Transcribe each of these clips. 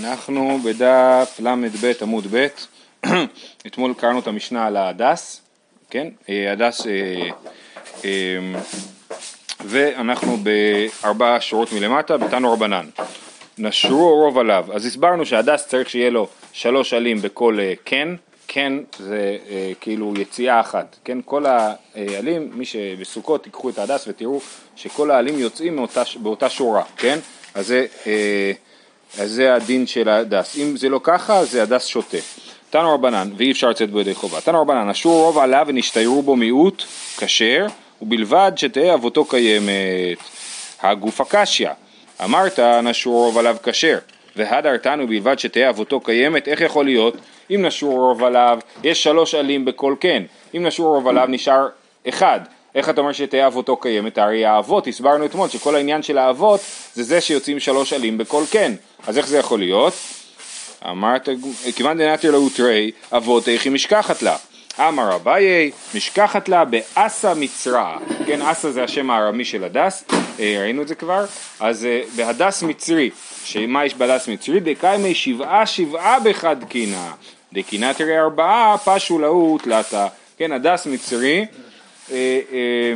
אנחנו בדף ל"ב עמוד ב', אתמול קראנו את המשנה על ההדס, כן? אה, הדס, אה, אה, ואנחנו בארבע שורות מלמטה, בתנו רבנן. נשרו רוב עליו. אז הסברנו שהדס צריך שיהיה לו שלוש עלים בכל כן, כן זה אה, כאילו יציאה אחת, כן? כל העלים, מי שבסוכות תיקחו את ההדס ותראו שכל העלים יוצאים באותה שורה, כן? אז זה... אה, אז זה הדין של הדס. אם זה לא ככה, זה הדס שוטה. תנו רבנן, ואי אפשר לצאת בו ידי חובה. תנו רבנן, אשרו רוב עליו ונשתיירו בו מיעוט כשר, ובלבד שתהא אבותו קיימת. הגוף הקשיא, אמרת נשרו רוב עליו כשר, והדרתנו בלבד שתהא אבותו קיימת, איך יכול להיות? אם נשרו רוב עליו, יש שלוש עלים בכל כן, אם נשרו רוב עליו נשאר אחד, איך אתה אומר שתהא אבותו קיימת? הרי האבות, הסברנו אתמול שכל העניין של האבות זה זה שיוצאים שלוש עלים בכל כן. אז איך זה יכול להיות? אמרת, כיוון דנתיר לו תרי, אבות איך היא משכחת לה. אמר אביי, משכחת לה באסה מצרע. כן, אסה זה השם הארמי של הדס, אה, ראינו את זה כבר. אז אה, בהדס מצרי, שמה יש בהדס מצרי? דקיימי שבעה שבעה בחד קינה. דקינה תראה ארבעה, פשו להו תלתה. כן, הדס מצרי. אה,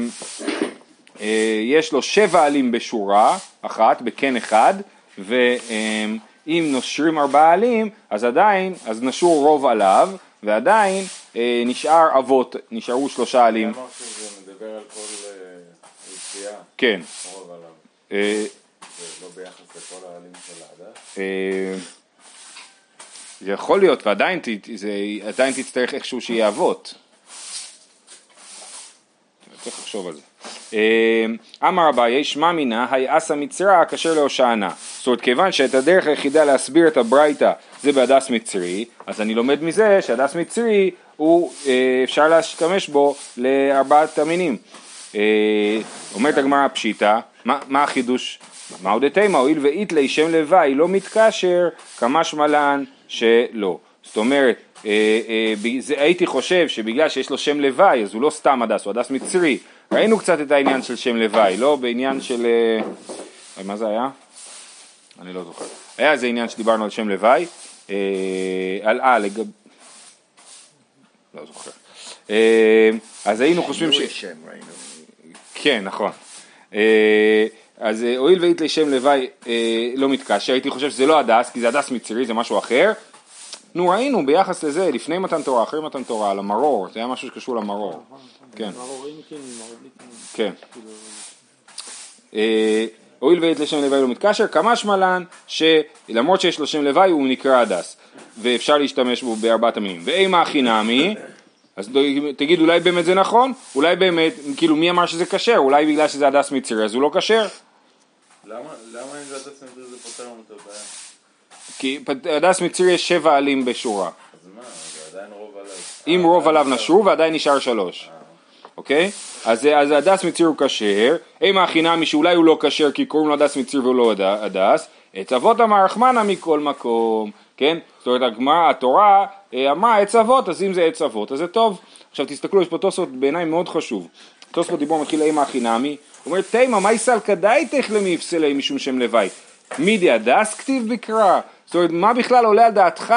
יש לו שבע עלים בשורה אחת, בקן אחד, ואם נושרים ארבעה עלים, אז עדיין, אז נשור רוב עליו, ועדיין אה, נשאר אבות, נשארו שלושה עלים. אמרת שזה מדבר על כל אה, יציאה, כן. רוב עליו, אה, זה לא ביחס לכל העלים של ההדס? אה, זה יכול להיות, ועדיין ת- זה, עדיין תצטרך איכשהו שיהיה אבות. צריך לחשוב על זה. אה, אמר אביי, שמע מינא, היי אסא מצרע כשר להושענא. זאת אומרת, כיוון שאת הדרך היחידה להסביר את הברייתא זה בהדס מצרי, אז אני לומד מזה שהדס מצרי הוא, אה, אפשר להשתמש בו לארבעת המינים. אה, אומרת הגמרא פשיטא, מה, מה החידוש? מהו דתימה, הואיל ואיתלי שם לוואי לא מתקשר, כמשמע לן שלא. זאת אומרת, אה, אה, זה, הייתי חושב שבגלל שיש לו שם לוואי, אז הוא לא סתם הדס, הוא הדס מצרי. ראינו קצת את העניין של שם לוואי, לא בעניין של... אה, מה זה היה? אני לא זוכר. היה איזה עניין שדיברנו על שם לוואי, אה, על אה, לגב... לא זוכר. אה, אז היינו חושבים ש... שם ראינו. כן, נכון. אה, אז אה, הואיל והיית לשם לוואי אה, לא מתקשר, הייתי חושב שזה לא הדס, כי זה הדס מצרי, זה משהו אחר. נו ראינו ביחס לזה, לפני מתן תורה, אחרי מתן תורה, על המרור, זה היה משהו שקשור למרור. כן, מרורים כן, מרורים כן. אה, הואיל והיית לשם לוואי לא מתקשר, כמה שמלן שלמרות שיש לו שם לוואי הוא נקרא הדס, ואפשר להשתמש בו בארבעת המינים. ואימה הכי נמי, אז תגיד אולי באמת זה נכון? אולי באמת, כאילו מי אמר שזה כשר? אולי בגלל שזה הדס מצרי אז הוא לא כשר? למה למה אם זה הדס מצרי זה פותר לנו את הבעיה? כי הדס מצרי יש שבע עלים בשורה. אז מה, זה עדיין רוב עליו. אם רוב עליו נשרו ועדיין נשאר שלוש. אוקיי? אז, אז הדס מצרי הוא כשר, אימא הכי נמי שאולי הוא לא כשר כי קוראים לו הדס מצרי והוא לא הד- הדס, עץ עבות אמר רחמנא מכל מקום, כן? זאת אומרת הגמרא, התורה אה, אמרה עץ אבות, אז אם זה עץ אבות אז זה טוב. עכשיו תסתכלו, יש פה תוספות בעיניי מאוד חשוב. תוספות דיבור מתחיל אימה החינמי, הוא אומר תימה מאי סלקא דייתך למי יפסלי משום שם לוואי, מידי הדס כתיב בקרא, זאת אומרת מה בכלל עולה על דעתך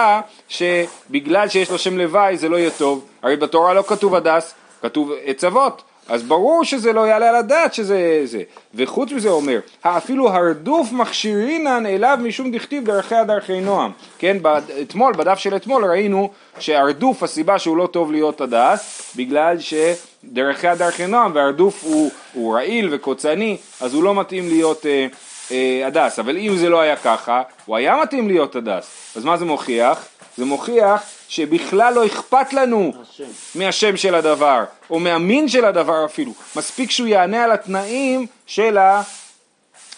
שבגלל שיש לו שם לוואי זה לא יהיה טוב, הרי בתורה לא כתוב הדס, כתוב עץ אבות, אז ברור שזה לא יעלה על הדעת שזה זה. וחוץ מזה אומר, אפילו הרדוף מכשירינן אליו משום דכתיב דרכי הדרכי נועם. כן, אתמול, בדף של אתמול ראינו שהרדוף, הסיבה שהוא לא טוב להיות הדס, בגלל שדרכי הדרכי נועם, והרדוף הוא, הוא רעיל וקוצני, אז הוא לא מתאים להיות אה, אה, הדס. אבל אם זה לא היה ככה, הוא היה מתאים להיות הדס. אז מה זה מוכיח? זה מוכיח שבכלל לא אכפת לנו השם. מהשם של הדבר, או מהמין של הדבר אפילו. מספיק שהוא יענה על התנאים של, ה,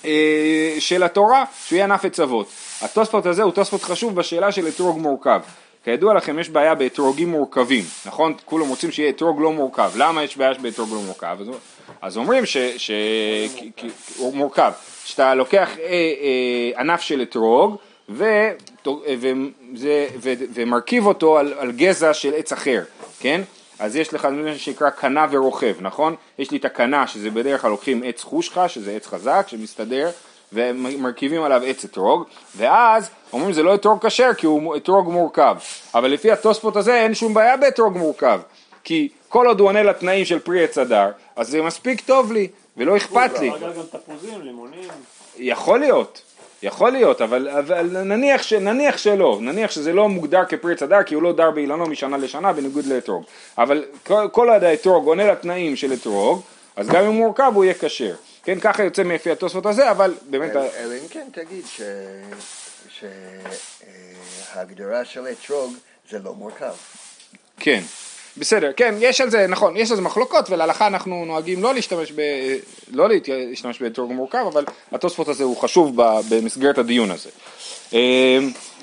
אה, של התורה, שהוא יהיה ענף אצוות. התוספות הזה הוא תוספות חשוב בשאלה של אתרוג מורכב. כידוע לכם יש בעיה באתרוגים מורכבים, נכון? כולם רוצים שיהיה אתרוג לא מורכב. למה יש בעיה באתרוג לא מורכב? אז, אז אומרים ש... ש מורכב. שאתה לוקח אה, אה, ענף של אתרוג ו, וזה, ו, ומרכיב אותו על, על גזע של עץ אחר, כן? אז יש לך מה שנקרא קנה ורוכב, נכון? יש לי את הקנה שזה בדרך כלל לוקחים עץ חושך, שזה עץ חזק שמסתדר, ומרכיבים עליו עץ אתרוג, ואז אומרים זה לא אתרוג כשר כי הוא אתרוג מורכב, אבל לפי התוספות הזה אין שום בעיה באתרוג מורכב, כי כל עוד הוא עונה לתנאים של פרי עץ הדר, אז זה מספיק טוב לי, ולא אכפת לי. אגב גם תפוזים, לימונים. יכול להיות, יכול להיות, אבל, אבל נניח, ש, נניח שלא, נניח שזה לא מוגדר כפרי הדר כי הוא לא דר באילנו משנה לשנה בניגוד לאתרוג, אבל כל, כל עוד האתרוג עונה לתנאים של אתרוג, אז גם אם הוא מורכב הוא יהיה כשר. כן, ככה יוצא לפי התוספות הזה, אבל באמת... אלא אלא אם כן תגיד שההגדרה של אתרוג זה לא מורכב. כן, בסדר, כן, יש על זה, נכון, יש על זה מחלוקות ולהלכה אנחנו נוהגים לא להשתמש, ב, לא להשתמש באתרוג מורכב, אבל התוספות הזה הוא חשוב ב, במסגרת הדיון הזה. לא,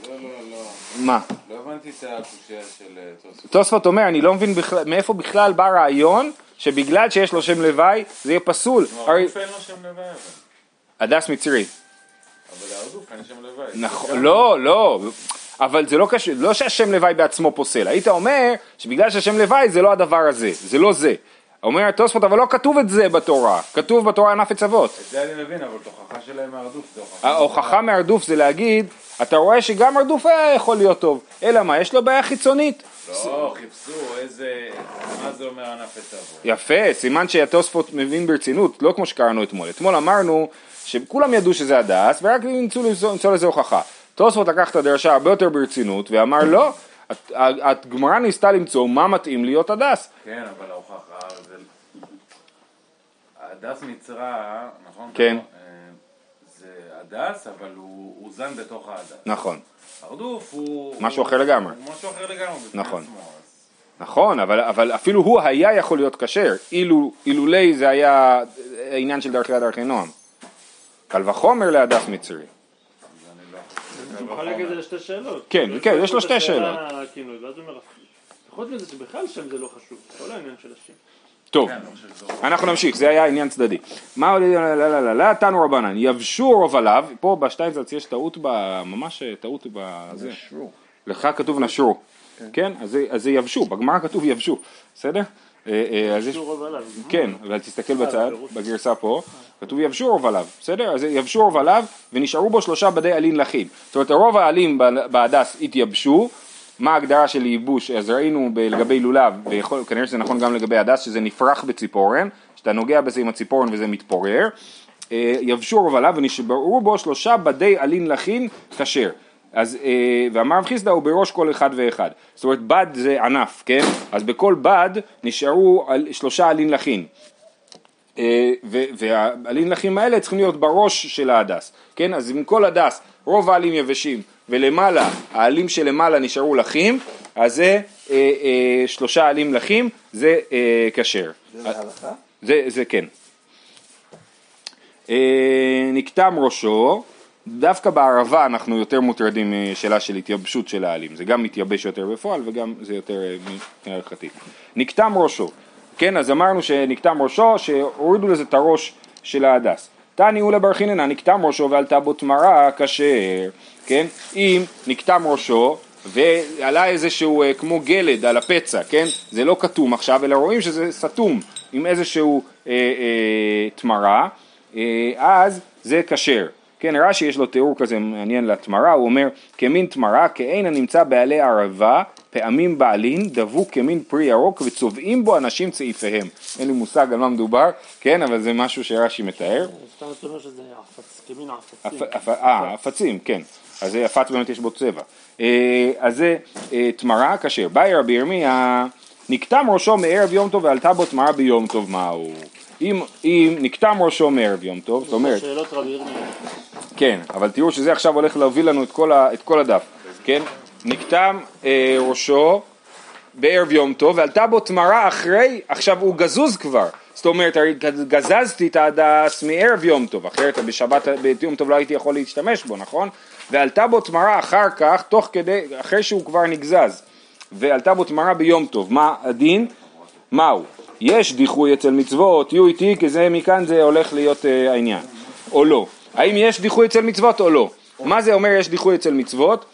לא, לא. מה? לא הבנתי את הקושייה של אה, תוספות. תוספות אומר, אני לא מבין בכלל, מאיפה בכלל בא רעיון שבגלל שיש לו שם לוואי זה יהיה פסול. הרי אין לו שם לוואי אבל. הדס מצרי. אבל להרדוף אין שם לוואי. נכון, לא, לא, אבל זה לא קשור, לא שהשם לוואי בעצמו פוסל, היית אומר שבגלל שהשם לוואי זה לא הדבר הזה, זה לא זה. אומר התוספות, אבל לא כתוב את זה בתורה, כתוב בתורה ענף עץ אבות. את זה אני מבין, אבל תוכחה שלהם מהרדוף זה הוכחה. ההוכחה מהרדוף זה להגיד, אתה רואה שגם הרדוף היה יכול להיות טוב, אלא מה, יש לו בעיה חיצונית. לא, חיפשו איזה... מה זה אומר ענף עץ עבות? יפה, סימן שהתוספות מבין ברצינות, לא כמו שקראנו אתמול. אתמול אמרנו שכולם ידעו שזה הדס, ורק ניסו למצוא לזה הוכחה. תוספות לקח את הדרשה הרבה יותר ברצינות, ואמר לא, הגמרא ניסתה למצוא מה מתאים להיות הדס. כן, אבל ההוכחה זה... הדס מצרי, נכון? כן. אה, זה הדס, אבל הוא הוא זן בתוך ההדס. נכון. הרדוף הוא... משהו אחר לגמרי. הוא משהו אחר לגמרי. נכון. עצמו, נכון, אבל, אבל אפילו הוא היה יכול להיות כשר, אילו, אילולי זה היה עניין של דרכי דרכי נועם. קל וחומר להדס מצרי. לא... הוא מחלק את זה לשתי שאלות. כן, כן, יש לו שתי שאלות. ואז הוא אומר, חוץ מזה שבכלל שם זה לא חשוב, כל העניין של השם. טוב, כן, חושב שזה... אנחנו נמשיך, זה היה עניין צדדי. מה עוד, לא, לא, לא, לא, לא, תנו רבנן, יבשו רוב עליו, פה בשטיינזלץ יש טעות, ב, ממש טעות בזה. נשרו. לך כתוב נשרו, כן? אז זה- אז זה יבשו, בגמרא כתוב יבשו, בסדר? אה, אה, אז יש... כן, אבל תסתכל בצד. בגרסה פה, כתוב יבשו רוב עליו, בסדר? אז יבשו רוב עליו ונשארו בו שלושה בדי עלין לחים. זאת אומרת, רוב העלים בהדס התייבשו, מה ההגדרה של ייבוש? אז ראינו לגבי לולב, וכנראה שזה נכון גם לגבי הדס, שזה נפרח בציפורן, שאתה נוגע בזה עם הציפורן וזה מתפורר. אה, יבשו רוב עליו ונשברו בו שלושה בדי עלין לחין כשר. אז, אה, ואמר רב חיסדא הוא בראש כל אחד ואחד. זאת אומרת, בד זה ענף, כן? אז בכל בד נשארו שלושה עלין לחין. אה, ו- והעלים לחים האלה צריכים להיות בראש של ההדס, כן? אז עם כל הדס רוב העלים יבשים ולמעלה, העלים שלמעלה נשארו לחים, אז זה אה, אה, שלושה עלים לחים, זה אה, כשר. זה להלכה? זה, זה כן. אה, נקטם ראשו, דווקא בערבה אנחנו יותר מוטרדים משאלה של התייבשות של העלים, זה גם מתייבש יותר בפועל וגם זה יותר אה, הלכתית. נקטם ראשו, כן, אז אמרנו שנקטם ראשו, שהורידו לזה את הראש של ההדס. תני אולה בר חיננה, נקטם ראשו ועלתה בו תמרה כשר, כן, אם נקטם ראשו ועלה איזשהו אה, כמו גלד על הפצע, כן, זה לא כתום עכשיו, אלא רואים שזה סתום עם איזשהו אה, אה, תמרה, אה, אז זה כשר. כן, רש"י יש לו תיאור כזה מעניין לתמרה, הוא אומר כמין תמרה, כעין הנמצא בעלי ערבה, פעמים בעלין, דבוק כמין פרי ירוק וצובעים בו אנשים צעיפיהם. אין לי מושג על מה מדובר, כן, אבל זה משהו שרש"י מתאר. סתם אתה אומר שזה כמין עפצים. אה, עפצים, כן. אז זה עפץ באמת יש בו צבע. אה, אז זה אה, תמרה כשר. באי רבי ירמיה, נקטם ראשו מערב יום טוב ועלתה בו תמרה ביום טוב מהו. אם, אם נקטם ראשו מערב יום טוב, זאת אומרת, שאלות רבי ירמיה. כן, אבל תראו שזה עכשיו הולך להוביל לנו את כל, ה, את כל הדף, כן? נקטם אה, ראשו בערב יום טוב ועלתה בו תמרה אחרי, עכשיו הוא גזוז כבר, זאת אומרת הרי גזזתי את ההדס מערב יום טוב, אחרת בשבת, ביום טוב לא הייתי יכול להשתמש בו, נכון? ועלתה בו תמרה אחר כך, תוך כדי, אחרי שהוא כבר נגזז, ועלתה בו תמרה ביום טוב, מה הדין? מהו? יש דיחוי אצל מצוות, תהיו איתי כי זה מכאן זה הולך להיות אה, העניין, או לא. האם יש דיחוי אצל מצוות או לא? מה זה אומר יש דיחוי אצל מצוות?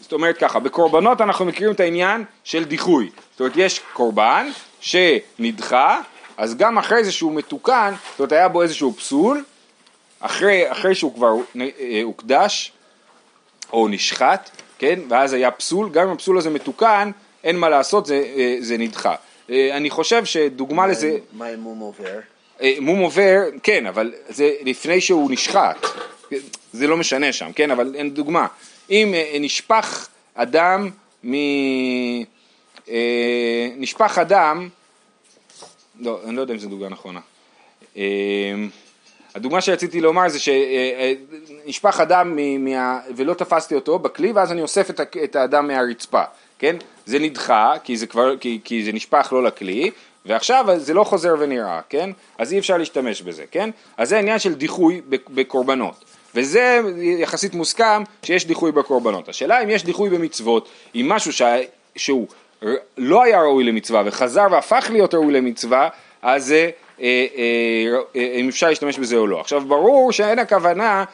זאת אומרת ככה, בקורבנות אנחנו מכירים את העניין של דיחוי. זאת אומרת, יש קורבן שנדחה, אז גם אחרי זה שהוא מתוקן, זאת אומרת, היה בו איזשהו פסול, אחרי, אחרי שהוא כבר אה, הוקדש או נשחט, כן, ואז היה פסול, גם אם הפסול הזה מתוקן, אין מה לעשות, זה, אה, זה נדחה. אה, אני חושב שדוגמה לזה, מה אם מום עובר? אה, מום עובר, כן, אבל זה לפני שהוא נשחט, זה לא משנה שם, כן, אבל אין דוגמה. אם אה, נשפך אדם מ... אה, נשפך אדם, לא, אני לא יודע אם זו דוגמה נכונה. הדוגמה שרציתי לומר זה שנשפך אדם מה, ולא תפסתי אותו בכלי ואז אני אוסף את האדם מהרצפה, כן? זה נדחה כי זה, כבר, כי, כי זה נשפך לא לכלי ועכשיו זה לא חוזר ונראה, כן? אז אי אפשר להשתמש בזה, כן? אז זה עניין של דיחוי בקורבנות וזה יחסית מוסכם שיש דיחוי בקורבנות. השאלה אם יש דיחוי במצוות, אם משהו שה, שהוא לא היה ראוי למצווה וחזר והפך להיות ראוי למצווה, אז זה, אה, אה, אה, אם אפשר להשתמש בזה או לא. עכשיו ברור שאין הכוונה,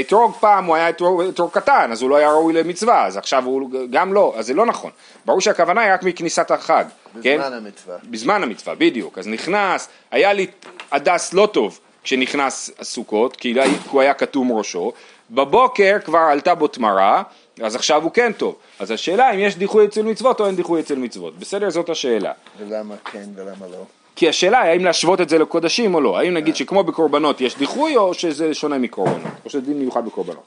אתרוג פעם הוא היה אתרוג, קטן, אז הוא לא היה ראוי למצווה, אז עכשיו הוא גם לא, אז זה לא נכון. ברור שהכוונה היא רק מכניסת החג, כן? בזמן המצווה. בזמן המצווה, בדיוק. אז נכנס, היה לי הדס לא טוב כשנכנס הסוכות, כי הוא היה כתום ראשו, בבוקר כבר עלתה בו תמרה, אז עכשיו הוא כן טוב. אז השאלה אם יש דיחוי אצל מצוות או אין דיחוי אצל מצוות. בסדר? זאת השאלה. ולמה כן ולמה לא? כי השאלה היא האם להשוות את זה לקודשים או לא. האם נגיד שכמו בקורבנות יש דיחוי או שזה שונה מקורבנות, או שזה דין מיוחד בקורבנות.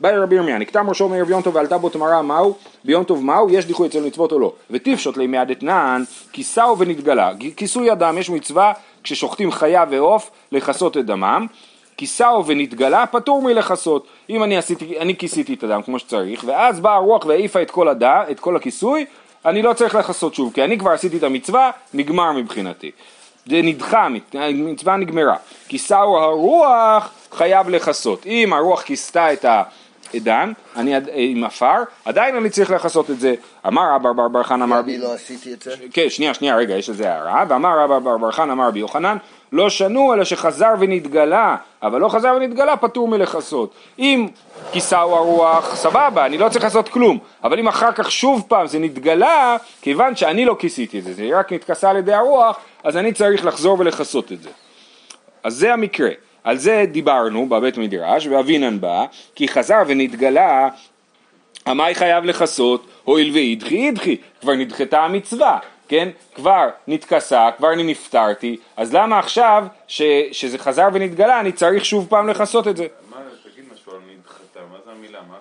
באי רבי ירמיה, נקטם ראשו מערב יום טוב ועלתה בו תמרה מהו, ביום טוב מהו, יש דיחוי אצל מצוות או לא. וטיפשוט לימי דתנן, כיסהו ונתגלה. כיסוי אדם, יש מצווה כששוחטים חיה ועוף לכסות את דמם. כיסהו ונתגלה פטור מלכסות. אם אני, עשיתי, אני כיסיתי את הדם כמו שצריך, ואז באה הרוח והעיפה את כל הדם, את כל הכיסוי, אני לא צריך לכסות שוב, כי אני כבר עשיתי את המצווה, נגמר מבחינתי. זה נדחה, המצווה נגמרה. כיסהו הרוח חייב לכסות. אם הרוח כיסתה את הדם, אני עם עפר, עדיין אני צריך לכסות את זה. אמר רבא בר בר חנא אמר אני לא עשיתי את זה? כן, שנייה, שנייה, רגע, יש לזה הערה. ואמר רבא בר בר חנא אמר רבי יוחנן, לא שנו אלא שחזר ונתגלה, אבל לא חזר ונתגלה פטור מלכסות. אם כיסהו הרוח, סבבה, אני לא צריך לעשות כלום, אבל אם אחר כך שוב פעם זה נתגלה, כיוון שאני לא כיסיתי את זה, זה רק נתכסה על ידי הרוח, אז אני צריך לחזור ולכסות את זה. אז זה המקרה. על זה דיברנו בבית מדרש, ואבינן בא, כי חזר ונתגלה, המאי חייב לכסות, הואיל ואידחי אידחי, כבר נדחתה המצווה, כן? כבר נתכסה, כבר אני נפטרתי, אז למה עכשיו ש, שזה חזר ונתגלה, אני צריך שוב פעם לכסות את זה? מה, תגיד משהו על נדחתה, מה זה המילה? מה?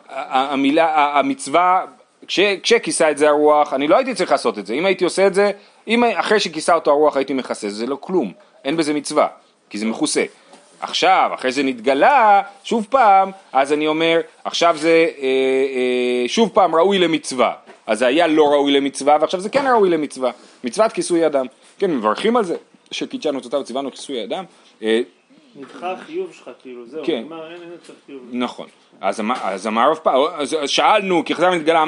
המילה, המצווה, כש, כשכיסה את זה הרוח, אני לא הייתי צריך לעשות את זה, אם הייתי עושה את זה, אם אחרי שכיסה אותו הרוח הייתי מכסה, זה לא כלום, אין בזה מצווה, כי זה מכוסה. עכשיו, אחרי זה נתגלה, שוב פעם, אז אני אומר, עכשיו זה אה, אה, שוב פעם ראוי למצווה. אז זה היה לא ראוי למצווה, ועכשיו זה כן ראוי למצווה. מצוות כיסוי אדם. כן, מברכים על זה, שקידשנו אותותיו וציוונו כיסוי אדם. אה, נדחה החיוב שלך, כאילו, זהו, כן. נגמר, אין יותר חיוב. נכון. אז אמר- רב פאפא, אז שאלנו, כי חזר נתגלה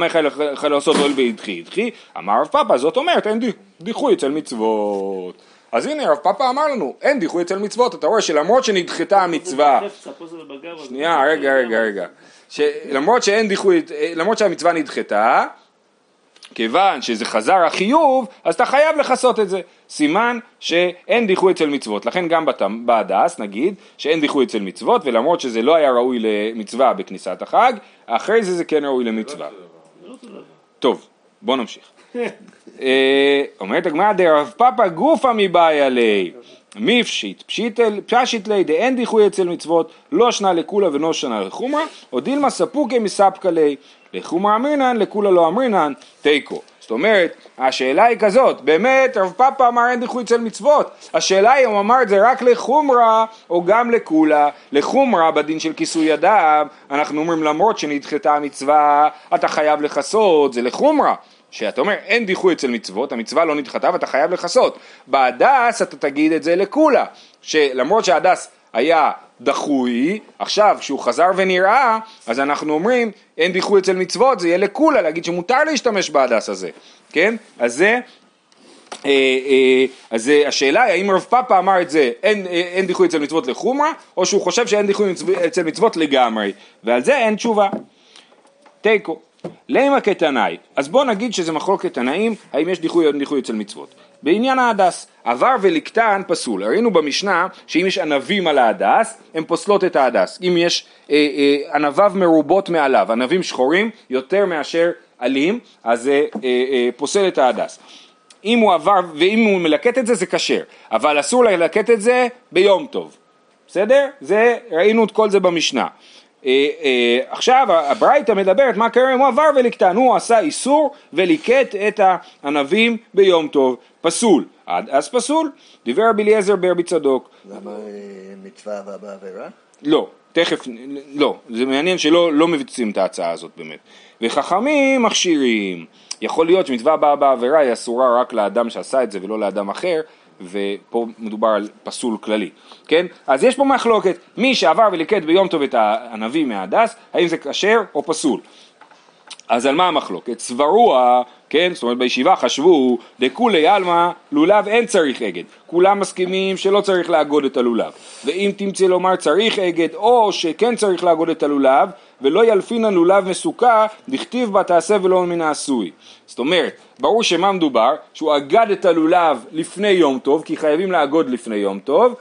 יכול לעשות הואיל והדחי הדחי, אמר רב פאפא, זאת אומרת אין די- דיחוי אצל מצוות. אז הנה רב פאפא אמר לנו, אין דיחוי אצל מצוות, אתה רואה שלמרות שנדחתה המצווה, שנייה, רגע, רגע, רגע, שלמרות שאין דיחוי, למרות שהמצווה נדחתה, כיוון שזה חזר החיוב, אז אתה חייב לכסות את זה. סימן שאין דיחוי אצל מצוות. לכן גם בהדס נגיד שאין דיחוי אצל מצוות, ולמרות שזה לא היה ראוי למצווה בכניסת החג, אחרי זה זה כן ראוי למצווה. לא. טוב, בוא נמשיך. אה, אומרת הגמרא דרב פאפא גופא מבעיה ליה מפשיט פשיטל פשיט ליה דאין דיחוי אצל מצוות לא שנה לקולה ולא שנה לחומרה או דילמה ספוקי מספקא ליה לחומרה אמרינן לקולה לא אמרינן תיקו. זאת אומרת השאלה היא כזאת באמת רב פאפא אמר אין דיחוי אצל מצוות? השאלה היא אם הוא אמר את זה רק לחומרה או גם לקולה לחומרה בדין של כיסוי אדם אנחנו אומרים למרות שנדחתה המצווה אתה חייב לכסות זה לחומרה שאתה אומר אין דיחוי אצל מצוות, המצווה לא נדחתה ואתה חייב לכסות. בהדס אתה תגיד את זה לכולה, שלמרות שההדס היה דחוי, עכשיו כשהוא חזר ונראה, אז אנחנו אומרים אין דיחוי אצל מצוות, זה יהיה לכולה, להגיד שמותר להשתמש בהדס הזה, כן? אז זה... אה, אה, אז השאלה היא האם רב פאפא אמר את זה אין, אה, אין דיחוי אצל מצוות לחומרה או שהוא חושב שאין דיחוי אצל מצוות לגמרי ועל זה אין תשובה תיקו. למה כתנאי? אז בוא נגיד שזה מחלוקת תנאים, האם יש דיחוי או דיחוי אצל מצוות. בעניין ההדס. עבר ולקטן פסול. ראינו במשנה שאם יש ענבים על ההדס, הן פוסלות את ההדס. אם יש אה, אה, ענביו מרובות מעליו, ענבים שחורים יותר מאשר עלים, אז זה אה, אה, פוסל את ההדס. אם הוא עבר, ואם הוא מלקט את זה, זה כשר. אבל אסור ללקט את זה ביום טוב. בסדר? זה, ראינו את כל זה במשנה. אה, אה, עכשיו הברייתא מדברת מה קרה אם הוא עבר ולקטן, הוא עשה איסור וליקט את הענבים ביום טוב, פסול, עד אז פסול, דיבר רבי אליעזר ברבי צדוק. למה אה, מצווה בעבירה? לא, תכף, לא, זה מעניין שלא לא מבצעים את ההצעה הזאת באמת. וחכמים מכשירים, יכול להיות שמצווה הבאה בעבירה היא אסורה רק לאדם שעשה את זה ולא לאדם אחר, ופה מדובר על פסול כללי, כן? אז יש פה מחלוקת, מי שעבר וליקט ביום טוב את הענבים מהדס, האם זה כשר או פסול? אז על מה המחלוקת? סברוה, כן, זאת אומרת בישיבה חשבו, דכולי עלמא לולב אין צריך אגד. כולם מסכימים שלא צריך לאגוד את הלולב. ואם תמצא לומר צריך אגד, או שכן צריך לאגוד את הלולב, ולא ילפינן לולב מסוכה, דכתיב בה תעשה ולא מן העשוי. זאת אומרת, ברור שמה מדובר? שהוא אגד את הלולב לפני יום טוב, כי חייבים לאגוד לפני יום טוב,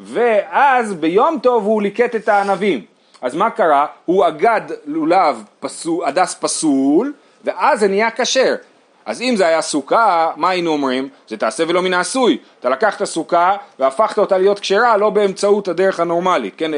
ואז ביום טוב הוא ליקט את הענבים. אז מה קרה? הוא אגד לולב פסול, הדס פסול, ואז זה נהיה כשר. אז אם זה היה סוכה, מה היינו אומרים? זה תעשה ולא מן העשוי. אתה לקחת סוכה והפכת אותה להיות כשרה לא באמצעות הדרך הנורמלית, כן?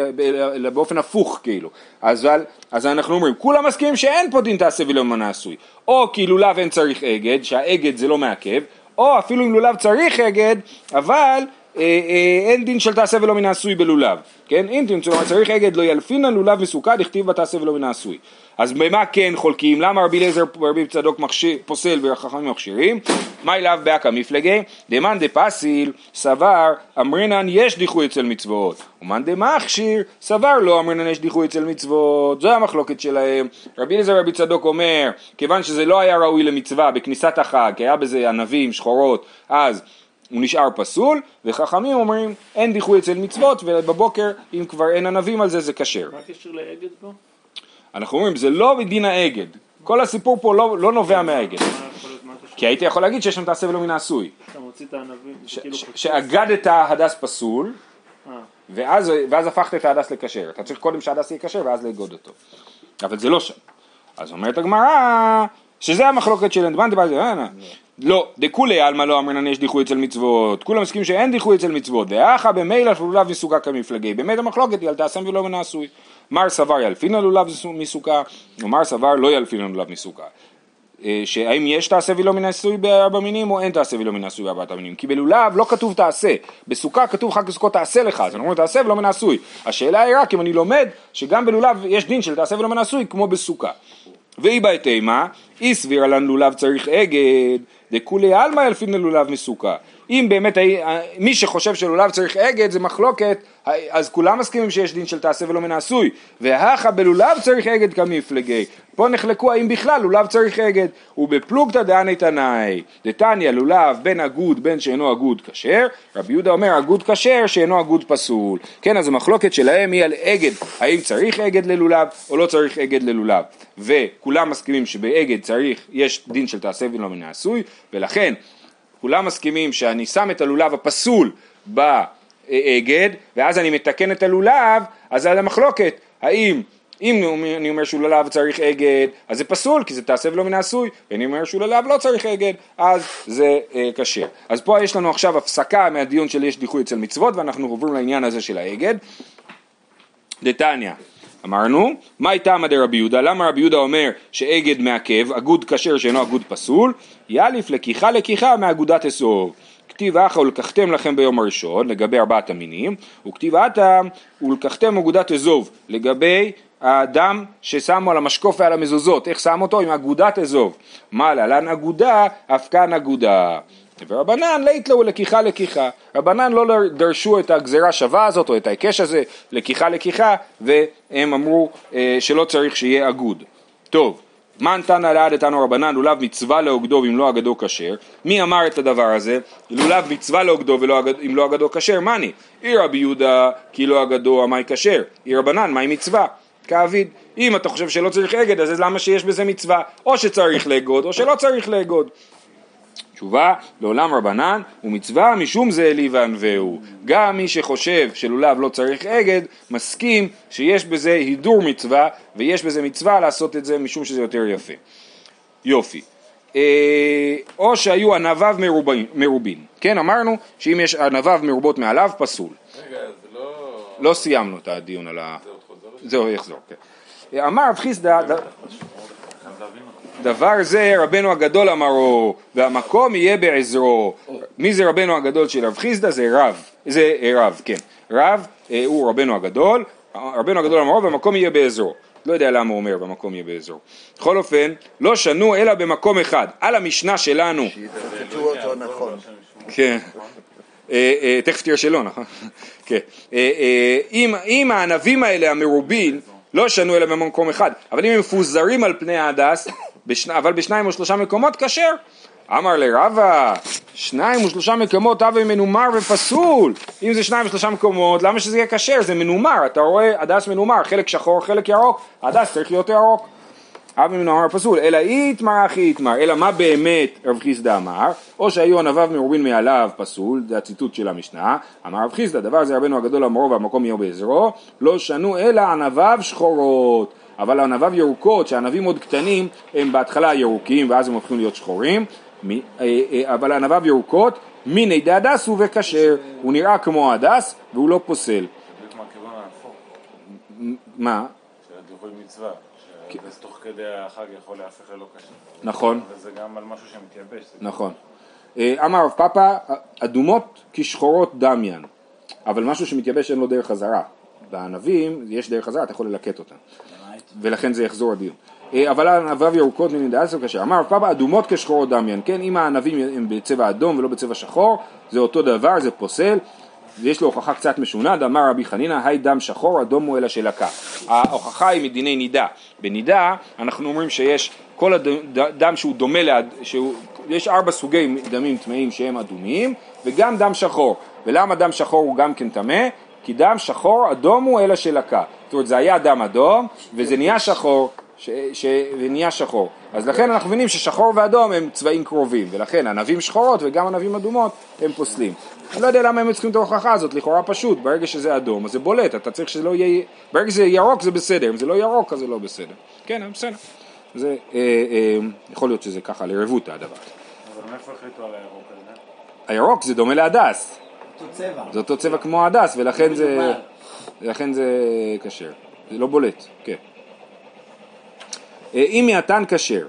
אלא באופן הפוך כאילו. אז, אז אנחנו אומרים, כולם מסכימים שאין פה דין תעשה ולא מן העשוי. או כי לולב אין צריך אגד, שהאגד זה לא מעכב, או אפילו אם לולב צריך אגד, אבל אה, אה, אין דין של תעשה ולא מן העשוי בלולב, כן? אם תמצאו, צריך אגד לא ילפינן לולב מסוכה, דכתיב בתעשה ולא מן העשוי. אז במה כן חולקים? למה רבי אליעזר ורבי צדוק מכשיר, פוסל וחכמים מכשירים? מה אליו באקא מפלגי? דמאן דפסיל סבר אמרינן יש דיחוי אצל מצוות ומאן דמכשיר סבר לא אמרינן יש דיחוי אצל מצוות זו המחלוקת שלהם רבי אליעזר ורבי צדוק אומר כיוון שזה לא היה ראוי למצווה בכניסת החג כי היה בזה ענבים שחורות אז הוא נשאר פסול, וחכמים אומרים אין דיחוי אצל מצוות, ובבוקר אם כבר אין ענבים על זה זה כשר. מה הקשר לאגד פה? אנחנו אומרים זה לא מדין האגד, כל הסיפור פה לא, לא נובע מהאגד. כי הייתי יכול להגיד שיש שם תעשה ולא מן העשוי. כאילו... שאגדת הדס פסול, אה. ואז, ואז הפכת את ההדס לכשר. אתה צריך קודם שההדס יהיה כשר ואז לאגוד אותו. אבל זה לא שם. אז אומרת הגמרא, שזה המחלוקת של אנדמנטה, לא, דכולי עלמא לא אמרנן יש דיחוי אצל מצוות, כולם מסכימים שאין דיחוי אצל מצוות, ואחא במילא לולב מסוכה כמפלגי, באמת המחלוקת היא על תעשם ולא מן העשוי. מר סבר ילפין על לולב מסוכה, ומר סבר לא ילפין על לולב מסוכה. אה, שהאם יש תעשה ולא מן העשוי בארבע מינים או אין תעשה ולא מן העשוי בארבעת המינים כי בלולב לא כתוב תעשה בסוכה כתוב חג הסוכות תעשה לך אז אנחנו אומרים תעשה ולא מן העשוי השאלה היא רק אם אני לומד שגם בלולב יש דין של תעשה ולא מן העשוי כמו בסוכה ואי בעת אימה אי סבירה לנו לולב צריך אגד דכולי עלמא ילפין ללולב מסוכה. אם באמת מי שחושב שלולב צריך אגד זה מחלוקת, אז כולם מסכימים שיש דין של תעשה ולא מן העשוי. והכה בלולב צריך אגד כמפלגי. פה נחלקו האם בכלל לולב צריך אגד. ובפלוגתא דעני תנאי, דתניא לולב בין אגוד בין שאינו אגוד כשר, רבי יהודה אומר אגוד כשר שאינו אגוד פסול. כן, אז המחלוקת שלהם היא על אגד, האם צריך אגד ללולב או לא צריך אגד ללולב. וכולם מסכימים שבאגד צריך, יש דין של תעשה ולא מן העשוי, ולכן כולם מסכימים שאני שם את הלולב הפסול באגד, ואז אני מתקן את הלולב, אז זה המחלוקת, האם אם אני אומר שהוא לולב צריך אגד, אז זה פסול, כי זה תעשה ולא מן העשוי, ואם אני אומר שהוא לולב לא צריך אגד, אז זה אה, כשר. אז פה יש לנו עכשיו הפסקה מהדיון של יש דיחוי אצל מצוות, ואנחנו עוברים לעניין הזה של האגד. דתניא אמרנו, מה איתם דרבי יהודה? למה רבי יהודה אומר שאגד מעכב, אגוד כשר שאינו אגוד פסול? יאליף לקיחה לקיחה מאגודת אסור. כתיב אחא ולקחתם לכם ביום הראשון לגבי ארבעת המינים, וכתיב עתה ולקחתם אגודת אזוב לגבי האדם ששמו על המשקוף ועל המזוזות, איך שם אותו? עם אגודת אזוב. מה להלן אגודה, אף כאן אגודה. ורבנן לית לו לקיחה לקיחה. רבנן לא דרשו את הגזירה שווה הזאת או את ההיקש הזה, לקיחה לקיחה, והם אמרו אה, שלא צריך שיהיה אגוד. טוב, מן תנא לעד איתנו רבנן לולב מצווה לאוגדו ואם לא אגדו כשר. מי אמר את הדבר הזה? לולב מצווה לאוגדו ואם לא אגדו כשר מאני אי רבי יהודה כי לא אגדו עמי כשר. אי רבנן מהי מצווה? כאביד אם אתה חושב שלא צריך אגד אז למה שיש בזה מצווה? או שצריך לאגוד או שלא צריך לאגוד תשובה, לעולם רבנן ומצווה משום זה אלי וענווהו. גם מי שחושב שלולב לא צריך אגד, מסכים שיש בזה הידור מצווה, ויש בזה מצווה לעשות את זה משום שזה יותר יפה. יופי. אה, או שהיו ענביו מרובין, מרובין. כן, אמרנו שאם יש ענביו מרובות מעליו, פסול. רגע, זה לא... לא סיימנו את הדיון על ה... זה עוד חוזר? זהו, יחזור, כן. אמר רב חיסדא, ד- חייב להבין אותו. דבר זה רבנו הגדול אמרו, והמקום יהיה בעזרו. מי זה רבנו הגדול של רב חיסדא? זה רב, זה אה, רב, כן. רב אה, הוא רבנו הגדול, רבנו הגדול אמרו, והמקום יהיה בעזרו. לא יודע למה הוא אומר והמקום יהיה בעזרו. בכל אופן, לא שנו אלא במקום אחד. על המשנה שלנו, שיצטטו אותו נכון. כן. אה, אה, תכף תראה שלא, נכון? כן. אם, הענבים האלה המרובין לא שנו אלא במקום אחד, אבל אם הם מפוזרים על פני ההדס, בשני, אבל בשניים או שלושה מקומות, כשר. אמר לרבה, שניים ושלושה מקומות הווה מנומר ופסול. אם זה שניים ושלושה מקומות, למה שזה יהיה כשר? זה מנומר, אתה רואה הדס מנומר, חלק שחור, חלק ירוק, הדס צריך להיות ירוק. אבי מנומר פסול, אלא איתמר אחי איתמר, אלא מה באמת רב חיסדא אמר, או שהיו ענביו מרובין מעליו פסול, זה הציטוט של המשנה, אמר רב חיסדא, דבר זה רבנו הגדול אמרו והמקום יהיה בעזרו, לא שנו אלא ענביו שחורות, אבל ענביו ירוקות, שענבים עוד קטנים, הם בהתחלה ירוקים ואז הם הופכים להיות שחורים, אה, אה, אבל ענביו ירוקות, מיני דהדס הוא וכשר, הוא נראה כמו הדס והוא לא פוסל. מה? של מצווה. שזה תוך כדי החג יכול להפך ללא כשר. נכון. וזה גם על משהו שמתייבש. נכון. אה, אמר רב פאפא, אדומות כשחורות דמיין, אבל משהו שמתייבש אין לו דרך חזרה. בענבים יש דרך חזרה, אתה יכול ללקט אותם. ולכן זה יחזור הדיון. אה, אבל ענביו ירוקות מנדעת זה קשה. אמר רב פאפא, אדומות כשחורות דמיין, כן? אם הענבים הם בצבע אדום ולא בצבע שחור, זה אותו דבר, זה פוסל. ויש לו הוכחה קצת משונה, דאמר רבי חנינא, היי דם שחור, אדום הוא אלא שלקה. ההוכחה היא מדיני נידה. בנידה אנחנו אומרים שיש כל הדם שהוא דומה, לאד... שהוא... יש ארבע סוגי דמים טמאים שהם אדומים, וגם דם שחור. ולמה דם שחור הוא גם כן טמא? כי דם שחור, אדום הוא אלא שלקה. זאת אומרת, זה היה דם אדום, וזה נהיה שחור, ש... ש... ונהיה שחור. אז לכן אנחנו מבינים ששחור ואדום הם צבעים קרובים, ולכן ענבים שחורות וגם ענבים אדומות הם פוסלים. אני לא יודע למה הם צריכים את ההוכחה הזאת, לכאורה פשוט, ברגע שזה אדום אז זה בולט, אתה צריך שזה לא יהיה, ברגע שזה ירוק זה בסדר, אם זה לא ירוק אז זה לא בסדר. כן, בסדר. זה, אה, אה, יכול להיות שזה ככה לרבותא הדבר. אבל מאיפה החליטו על הירוק הזה? הירוק זה דומה להדס, אותו צבע. זה אותו צבע כמו הדס, ולכן זה, ולכן זה כשר, זה לא בולט, כן. אה, אם מהתן כשר,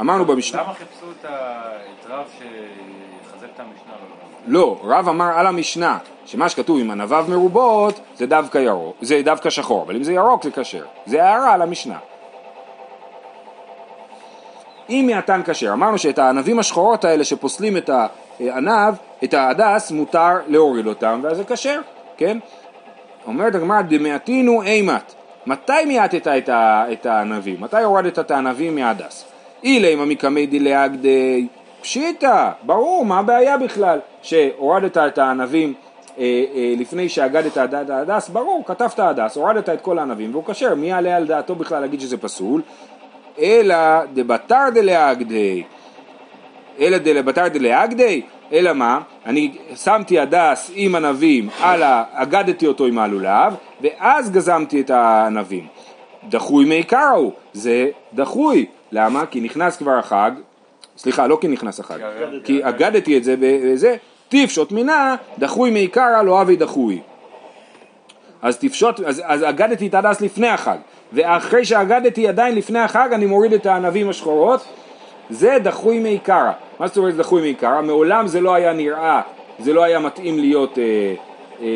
אמרנו במשנה, למה חיפשו את רב שיחזק את המשנה? לא, רב אמר על המשנה, שמה שכתוב עם ענביו מרובות זה דווקא ירוק, זה דווקא שחור, אבל אם זה ירוק זה כשר, זה הערה על המשנה. אם מיעטן כשר, אמרנו שאת הענבים השחורות האלה שפוסלים את הענב, את ההדס, מותר להוריד אותם, ואז זה כשר, כן? אומרת הגמרא, דמעטינהו אימת. מתי מיעטת את, את הענבים? מתי הורדת את הענבים מהדס? אילימא מקמי דלאגדיה פשיטא, ברור, מה הבעיה בכלל? שהורדת את הענבים אה, אה, לפני שהגדת את ההדס, ברור, קטפת הדס, הורדת את כל הענבים והוא כשר, מי יעלה על דעתו בכלל להגיד שזה פסול? אלא דבתר דלאגדי אלא דלבתר דלאגדי, אלא מה? אני שמתי הדס עם ענבים, על ה... אגדתי אותו עם הלולב, ואז גזמתי את הענבים. דחוי מי קראו, זה דחוי. למה? כי נכנס כבר החג, סליחה, לא כי נכנס החג, כי אגדתי את זה בזה, טיפשות מינה, דחוי מי קרא, לא אבי דחוי. אז תפשוט, אז, אז אגדתי את הדס לפני החג, ואחרי שאגדתי עדיין לפני החג אני מוריד את הענבים השחורות, זה דחוי מעיקרא. מה זאת אומרת דחוי מעיקרא? מעולם זה לא היה נראה, זה לא היה מתאים להיות אה, אה,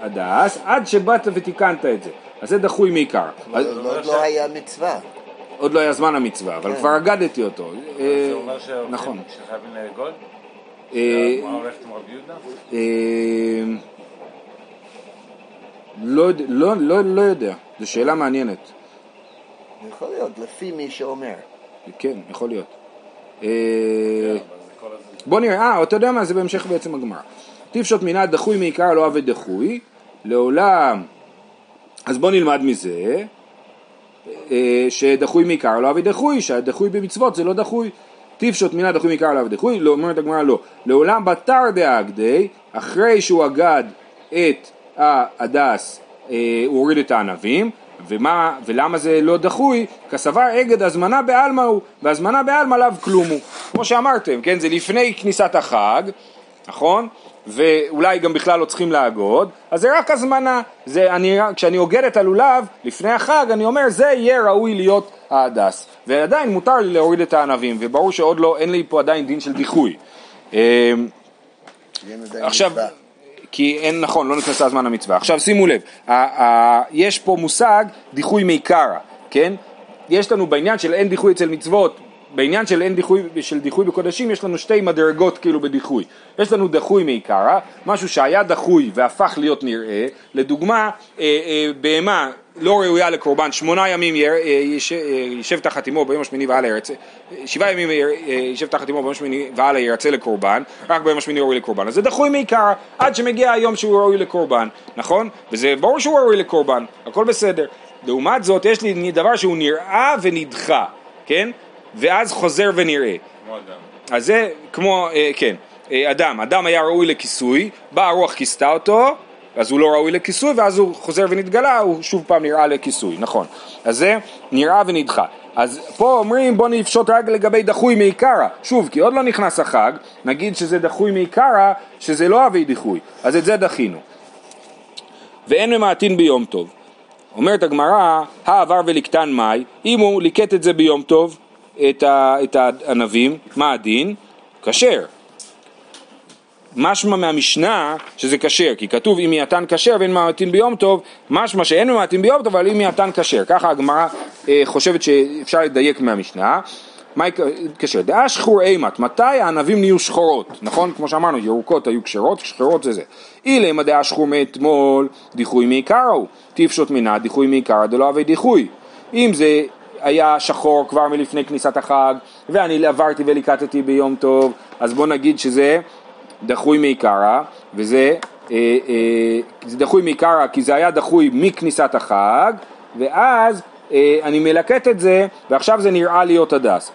הדס, עד שבאת ותיקנת את זה. אז זה דחוי מעיקרא. אז, לא- עוד לא היה מצווה. עוד לא היה זמן המצווה, אבל כבר אגדתי אותו. אה, זה אומר נכון. שחייבים לאגוד? אה? אה, לא, לא, לא, לא יודע, זו שאלה מעניינת. יכול להיות, לפי מי שאומר. כן, יכול להיות. בוא נראה, אה, אתה יודע מה, זה בהמשך בעצם הגמרא. טיפשות מינה דחוי מעיקר לא עבד דחוי, לעולם, אז בוא נלמד מזה, אה, שדחוי מעיקר לא עבד דחוי, שהדחוי במצוות זה לא דחוי. טיפשות מינה דחוי מעיקר עליו דחוי, לא, אומרת הגמרא לא, לעולם בתר דאגדי, אחרי שהוא אגד את ההדס, אה, הוא הוריד את הענבים, ומה, ולמה זה לא דחוי? כסבר אגד הזמנה בעלמא הוא, והזמנה בעלמא לאו כלום הוא. כמו שאמרתם, כן, זה לפני כניסת החג, נכון? ואולי גם בכלל לא צריכים לאגוד, אז זה רק הזמנה. זה, אני, כשאני אוגד את הלולב לפני החג, אני אומר זה יהיה ראוי להיות ההדס. ועדיין מותר לי להוריד את הענבים, וברור שעוד לא, אין לי פה עדיין דין של דיחוי. אמ, עכשיו. כי אין, נכון, לא נכנסה הזמן המצווה. עכשיו שימו לב, יש פה מושג דיחוי מעיקרא, כן? יש לנו בעניין של אין דיחוי אצל מצוות, בעניין של אין דיחוי, של דיחוי בקודשים, יש לנו שתי מדרגות כאילו בדיחוי. יש לנו דחוי מעיקרא, משהו שהיה דחוי והפך להיות נראה, לדוגמה, אה, אה, בהמה לא ראויה לקורבן, שמונה ימים יר- אה, אה, יישב תחת אמו ביום השמיני והלאה ירצה, אה, שבעה ימים יישב תחת אמו ביום השמיני והלאה ירצה לקורבן, רק ביום השמיני ראוי לקורבן, אז זה דחוי מעיקרא, עד שמגיע היום שהוא ראוי לקורבן, נכון? וזה ברור שהוא ראוי לקורבן, הכל בסדר. לעומת זאת יש לי דבר שהוא נראה ונדחה, כן? ואז חוזר ונראה. כמו אדם. אז זה כמו, כן, אדם, אדם היה ראוי לכיסוי, באה הרוח כיסתה אותו, אז הוא לא ראוי לכיסוי, ואז הוא חוזר ונתגלה, הוא שוב פעם נראה לכיסוי, נכון. אז זה נראה ונדחה. אז פה אומרים בוא נפשוט רק לגבי דחוי מעיקרא, שוב, כי עוד לא נכנס החג, נגיד שזה דחוי מעיקרא, שזה לא אבי דיחוי, אז את זה דחינו. ואין ממעטין ביום טוב. אומרת הגמרא, העבר ולקטן מאי, אם הוא ליקט את זה ביום טוב, את, ה, את הענבים, מה הדין? כשר. משמע מהמשנה שזה כשר, כי כתוב אם יעתן כשר ואין ממעטין ביום טוב, משמע שאין ממעטין ביום טוב, אבל אם יעתן כשר. ככה הגמרא אה, חושבת שאפשר לדייק מהמשנה. מה כשר? דעה שחור אימת, מתי הענבים נהיו שחורות, נכון? כמו שאמרנו, ירוקות היו כשרות, שחורות זה זה. אילמה דעה שחור מאתמול, דיחוי מעיקרא הוא, תפשוט מינה, דיחוי מעיקרא דלא אבי דיחוי. אם זה היה שחור כבר מלפני כניסת החג, ואני עברתי וליקטתי ביום טוב, אז בוא נגיד שזה דחוי מעיקרא, וזה אה, אה, זה דחוי מעיקרא כי זה היה דחוי מכניסת החג, ואז אה, אני מלקט את זה, ועכשיו זה נראה להיות הדס.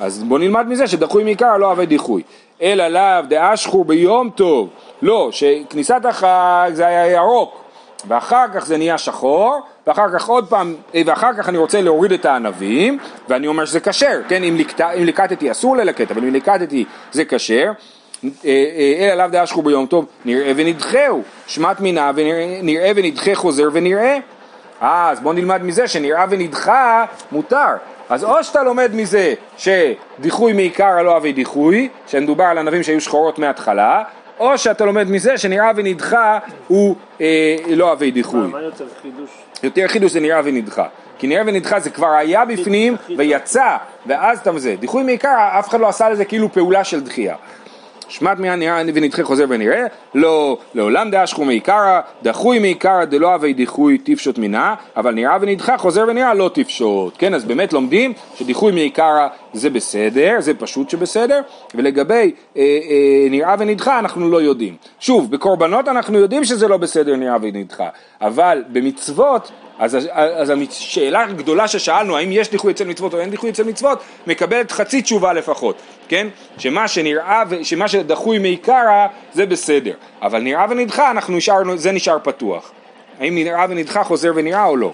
אז בוא נלמד מזה שדחוי מעיקרא לא אוהב דיחוי. אלא לאו דאשחור ביום טוב, לא, שכניסת החג זה היה ירוק, ואחר כך זה נהיה שחור, ואחר כך עוד פעם, אה, ואחר כך אני רוצה להוריד את הענבים, ואני אומר שזה כשר, כן, אם, ליקט, אם ליקטתי אסור ללקט, אבל אם ליקטתי זה כשר, אלא לאו דאשחור ביום טוב, נראה ונדחהו, שמת מינה ונראה ונדחה חוזר ונראה. אה, אז בוא נלמד מזה שנראה ונדחה מותר. אז או שאתה לומד מזה שדיחוי מעיקר לא אבי דיחוי, שמדובר על ענבים שהיו שחורות מההתחלה, או שאתה לומד מזה שנראה ונדחה הוא אה, לא אבי דיחוי. מה יוצא חידוש? יותר חידוש זה נראה ונדחה. כי נראה ונדחה זה כבר היה בפנים ויצא, ואז אתה מזה. דיחוי מעיקר, אף אחד לא עשה לזה כאילו פעולה של דחייה. שמט מיד נראה ונדחה חוזר ונראה, לא, לעולם שחור מעיקרא, דחוי מעיקרא דלא אבי דיחוי תפשוט מינה, אבל נראה ונדחה חוזר ונראה לא תפשוט, כן, אז באמת לומדים שדיחוי מעיקרא זה בסדר, זה פשוט שבסדר, ולגבי אה, אה, נראה ונדחה אנחנו לא יודעים. שוב, בקורבנות אנחנו יודעים שזה לא בסדר נראה ונדחה, אבל במצוות אז, אז השאלה הגדולה ששאלנו, האם יש דיחוי אצל מצוות או אין דיחוי אצל מצוות, מקבלת חצי תשובה לפחות, כן? שמה שנראה, שמה שדחוי מעיקרא זה בסדר, אבל נראה ונדחה, אנחנו נשארנו, זה נשאר פתוח. האם נראה ונדחה חוזר ונראה או לא?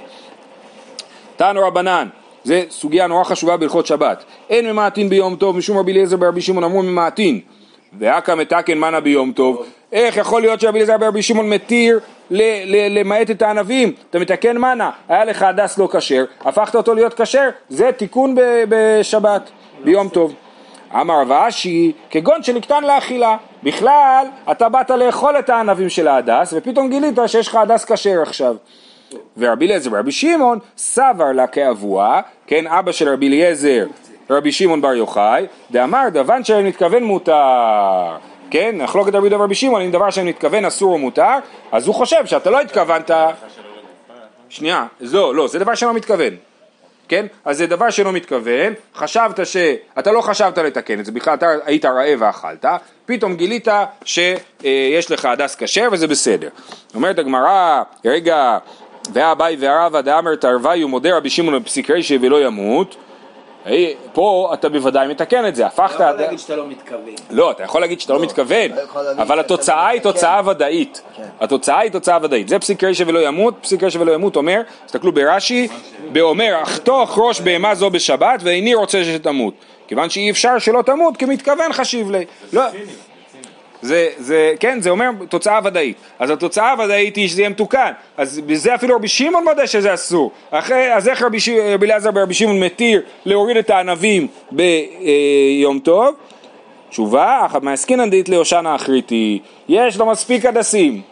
תנו רבנן, זה סוגיה נורא חשובה בהלכות שבת. אין ממעטין ביום טוב, משום רבי אליעזר ברבי שמעון אמרו ממעטין. ואכא מתקן מנה ביום טוב. איך יכול להיות שרבי אליעזר ברבי שמעון מתיר למעט את הענבים? אתה מתקן מנא, היה לך הדס לא כשר, הפכת אותו להיות כשר, זה תיקון בשבת, ביום טוב. אמר רב אשי, כגון שלקטן לאכילה. בכלל, אתה באת לאכול את הענבים של ההדס, ופתאום גילית שיש לך הדס כשר עכשיו. ורבי אליעזר ורבי שמעון סבר לה כאבוה, כן, אבא של רבי אליעזר, רבי שמעון בר יוחאי, דאמר דבר שאין מתכוון מותר, כן, נחלוקת רבי יהודה ורבי שמעון, אם דבר שאני מתכוון אסור או מותר, אז הוא חושב שאתה לא התכוונת, שנייה, לא, לא, זה דבר שלא מתכוון, כן? אז זה דבר שלא מתכוון, חשבת ש... אתה לא חשבת לתקן את זה, בכלל אתה היית רעב ואכלת, פתאום גילית שיש לך הדס כשר וזה בסדר. אומרת הגמרא, רגע, והאביי והרבא דאמר תרוויו מודה רבי שמעון בפסיק רישי ולא ימות, אה, פה אתה בוודאי מתקן את זה, הפכת... אתה יכול להגיד שאתה לא מתכוון. לא, אתה יכול להגיד שאתה לא מתכוון, יכול להגיד אבל שאתה התוצאה היא. תוצאה ודאית. כן. התוצאה היא תוצאה ודאית. זה פסיק רשע ולא ימות, פסיק רשע ולא ימות אומר, תסתכלו ברש"י, באומר, אחתוך ראש בהמה זו בשבת ואיני רוצה שתמות. כיוון שאי אפשר שלא תמות, כמתכוון חשיב לי. לא, זה, זה, כן, זה אומר תוצאה ודאית. אז התוצאה הוודאית היא שזה יהיה מתוקן. אז בזה אפילו רבי שמעון מודה שזה אסור. אחרי, אז איך רבי, אליעזר ברבי שמעון מתיר להוריד את הענבים ביום טוב? תשובה, אך מעסקינן דאית להושענא אחריתי, יש לו מספיק הדסים,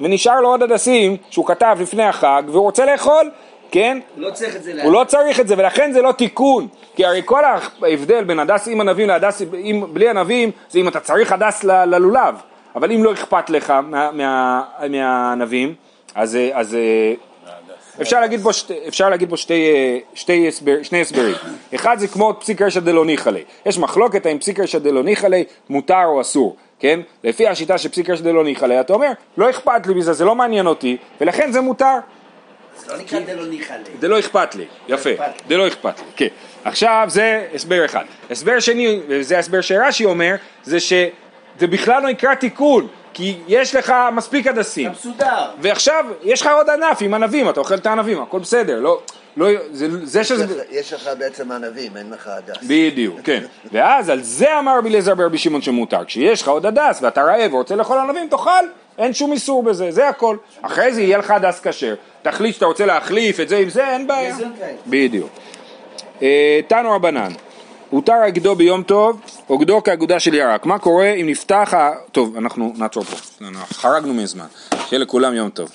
ונשאר לו עוד הדסים שהוא כתב לפני החג והוא רוצה לאכול, כן? לא צריך את זה הוא לא צריך את זה ולכן זה לא תיקון. כי הרי כל ההבדל בין הדס עם ענבים להדס עם, בלי ענבים זה אם אתה צריך הדס ל- ללולב. אבל אם לא אכפת לך מה, מה, מהענבים אז, אה, אז אה, אפשר להגיד פה, שתי, אפשר להגיד פה שתי, אה, שתי הסבר, שני הסברים. אחד זה כמו פסיק רשע דלא ניחא יש מחלוקת האם פסיק רשע דלא ניחא מותר או אסור כן? לפי השיטה של פסיק רשע דלא ניחא אתה אומר לא אכפת לי מזה זה לא מעניין אותי ולכן זה מותר זה לא נקרא דלא ניחא ליה. זה לא אכפת לי, יפה, אכפת לי. זה לא אכפת לי, כן. עכשיו זה הסבר אחד. הסבר שני, וזה הסבר שרש"י אומר, זה שזה בכלל לא נקרא תיקון, כי יש לך מספיק הדסים. אתה מסודר. ועכשיו יש לך עוד ענף עם ענבים, אתה אוכל את הענבים, הכל בסדר, לא, לא, זה, זה שזה... יש לך בעצם ענבים, אין לך הדס. בדיוק, כן. ואז על זה אמר רבי אליעזר ברבי שמעון שמותר. כשיש לך עוד הדס ואתה רעב ורוצה לאכול ענבים, תאכל, אין שום איסור בזה, זה הכל. אחרי זה יהיה לך הדס כשר. תחליט שאתה רוצה להחליף את זה עם זה, אין בעיה. בדיוק. אה, תנו רבנן, הותר הגדו ביום טוב, הוגדו כאגודה של ירק. מה קורה אם נפתח ה... טוב, אנחנו נעצור פה, חרגנו מזמן. שיהיה לכולם יום טוב.